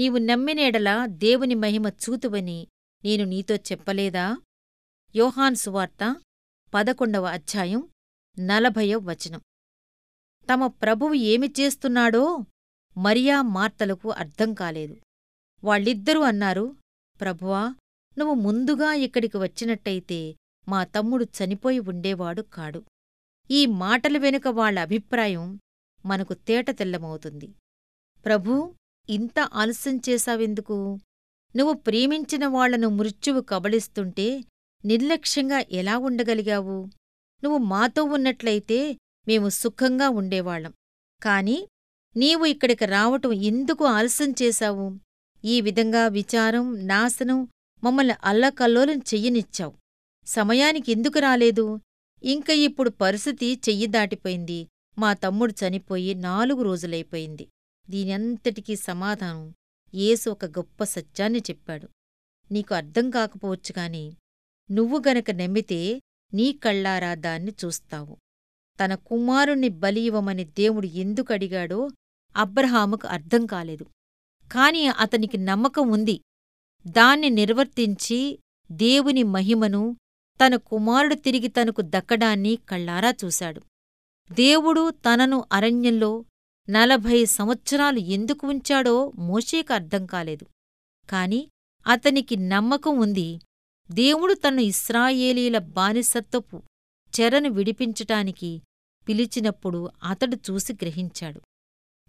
నీవు నమ్మినేడలా దేవుని మహిమ చూతువని నేను నీతో చెప్పలేదా? యోహాన్ సువార్త పదకొండవ అధ్యాయం నలభయో వచనం. తమ ప్రభువు ఏమి చేస్తున్నాడో మరియా మార్తలకు అర్థం కాలేదు. వాళ్ళిద్దరూ అన్నారు ప్రభువా నువ్వు ముందుగా ఇక్కడికి వచ్చినట్టయితే మా తమ్ముడు చనిపోయి ఉండేవాడు కాడు. ఈ మాటల వెనుక వాళ్ళ అభిప్రాయం మనకు తేటతెల్లమవుతుంది ప్రభూ ఇంత ఆలస్యం చేశావెందుకు? నువ్వు ప్రేమించిన వాళ్ళను మృత్యువు కబళిస్తుంటే నిర్లక్ష్యంగా ఎలా ఉండగలిగావు? నువ్వు మాతో ఉన్నట్లయితే మేము సుఖంగా ఉండేవాళ్ళం కాని నీవు ఇక్కడికి రావటం ఎందుకు ఆలస్యం చేశావు? ఈ విధంగా విచారం నాశనం మమ్మల్ని అల్లకల్లోలం చెయ్యనిచ్చావు. సమయానికి ఎందుకు రాలేదు? ఇంక ఇప్పుడు పరిస్థితి చెయ్యి దాటిపోయింది. మా తమ్ముడు చనిపోయి నాలుగు రోజులైపోయింది. దీనంతటికీ సమాధానం యేసు ఒక గొప్ప సత్యాన్ని చెప్పాడు. నీకు అర్థం కాకపోవచ్చు కాని నువ్వు గనక నమ్మితే నీ కళ్ళారా దాన్ని చూస్తావు. తన కుమారుణ్ణి బలి ఇవ్వమని దేవుడు ఎందుకు అడిగాడో అబ్రహాముకు అర్థం కాలేదు. కాని అతనికి నమ్మకం ఉంది. దాన్ని నిర్వర్తించి దేవుని మహిమను తన కుమారుడు తిరిగి తనకు దక్కడాన్ని కళ్ళారా చూశాడు. దేవుడు తనను అరణ్యంలో నలభై సంవత్సరాలు ఎందుకు ఉంచాడో మోషేకు అర్థం కాలేదు. కాని అతనికి నమ్మకం ఉంది. దేవుడు తను ఇస్రాయేలీల బానిసత్వపు చెరను విడిపించటానికి పిలిచినప్పుడు అతడు చూసి గ్రహించాడు.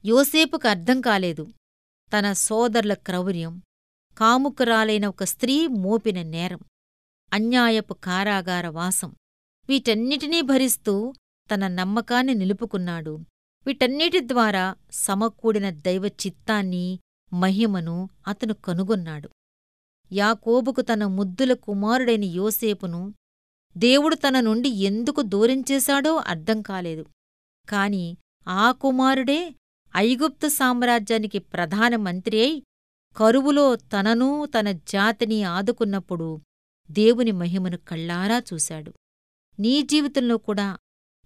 యోసేపుకు అర్థం కాలేదు. తన సోదరుల క్రౌర్యం కాముకురాలైన ఒక స్త్రీ మోపిన నేరం అన్యాయపు కారాగార వాసం వీటన్నిటినీ భరిస్తూ తన నమ్మకాన్ని నిలుపుకున్నాడు వీటన్నిటి ద్వారా సమకూడిన దైవ చిత్తాన్ని మహిమను అతను కనుగొన్నాడు. యాకోబుకు తన ముద్దుల కుమారుడైన యోసేపును దేవుడు తన నుండి ఎందుకు దూరించేశాడో అర్థం కాలేదు. కాని ఆ కుమారుడే ఐగుప్తు సామ్రాజ్యానికి ప్రధానమంత్రి అయి కరువులో తననూ తన జాతిని ఆదుకున్నప్పుడు దేవుని మహిమను కళ్ళారా చూశాడు. నీ జీవితంలో కూడా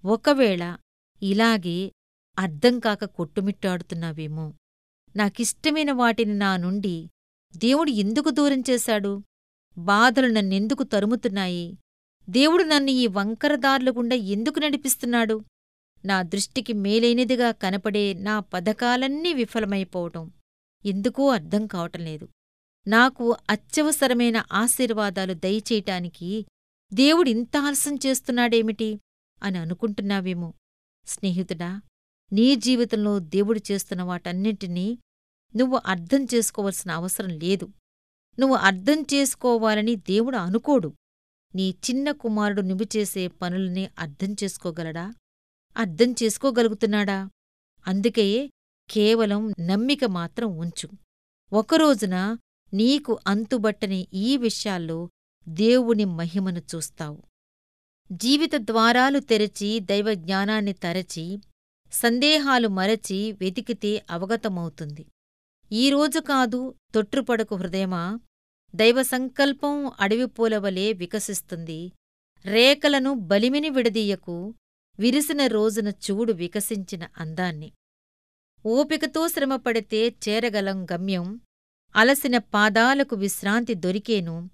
ఒకవేళ ఇలాగే అర్థంకాక కొట్టుమిట్టాడుతున్నావేమో. నాకిష్టమైన వాటిని నా నుండి దేవుడు ఎందుకు దూరం చేశాడు? బాధలు నన్నెందుకు తరుముతున్నాయి? దేవుడు నన్ను ఈ వంకరదారుల గుండా ఎందుకు నడిపిస్తున్నాడు? నా దృష్టికి మేలైనదిగా కనపడే నా పథకాలన్నీ విఫలమైపోవటం ఎందుకో అర్థం కావటంలేదు నాకు అత్యవసరమైన ఆశీర్వాదాలు దయచేయటానికి దేవుడింత ఆలస్యం చేస్తున్నాడేమిటి? అని అనుకుంటున్నావేమో. స్నేహితుడా నీ జీవితంలో దేవుడు చేస్తున్న వాటన్నింటినీ నువ్వు అర్థం చేసుకోవలసిన అవసరం లేదు. నువ్వు అర్థం చేసుకోవాలని దేవుడు అనుకోడు. నీ చిన్న కుమారుడు నువ్వు చేసే పనులని అర్థం చేసుకోగలడా? అర్థం చేసుకోగలుగుతున్నాడా? అందుకే కేవలం నమ్మిక మాత్రం ఉంచు. ఒకరోజున నీకు అంతుబట్టని ఈ విషయాల్లో దేవుని మహిమను చూస్తావు. జీవిత ద్వారాలు తెరచి దైవజ్ఞానాన్ని తరచి సందేహాలు మరచి వెతికితే అవగతమవుతుంది. ఈరోజు కాదు తొట్రుపడకు హృదయమా? దైవ సంకల్పం అడవిపూలవలే వికసిస్తుంది. రేకలను బలిమిని విడదీయకు విరిసిన రోజున చూడు వికసించిన అందాన్ని. ఓపికతో శ్రమపడితే చేరగలం గమ్యం. అలసిన పాదాలకు విశ్రాంతి దొరికేను.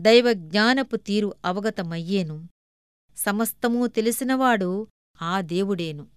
దైవజ్ఞానపు తీరు అవగతమయ్యేను. సమస్తమూ తెలిసినవాడు ఆ దేవుడేను.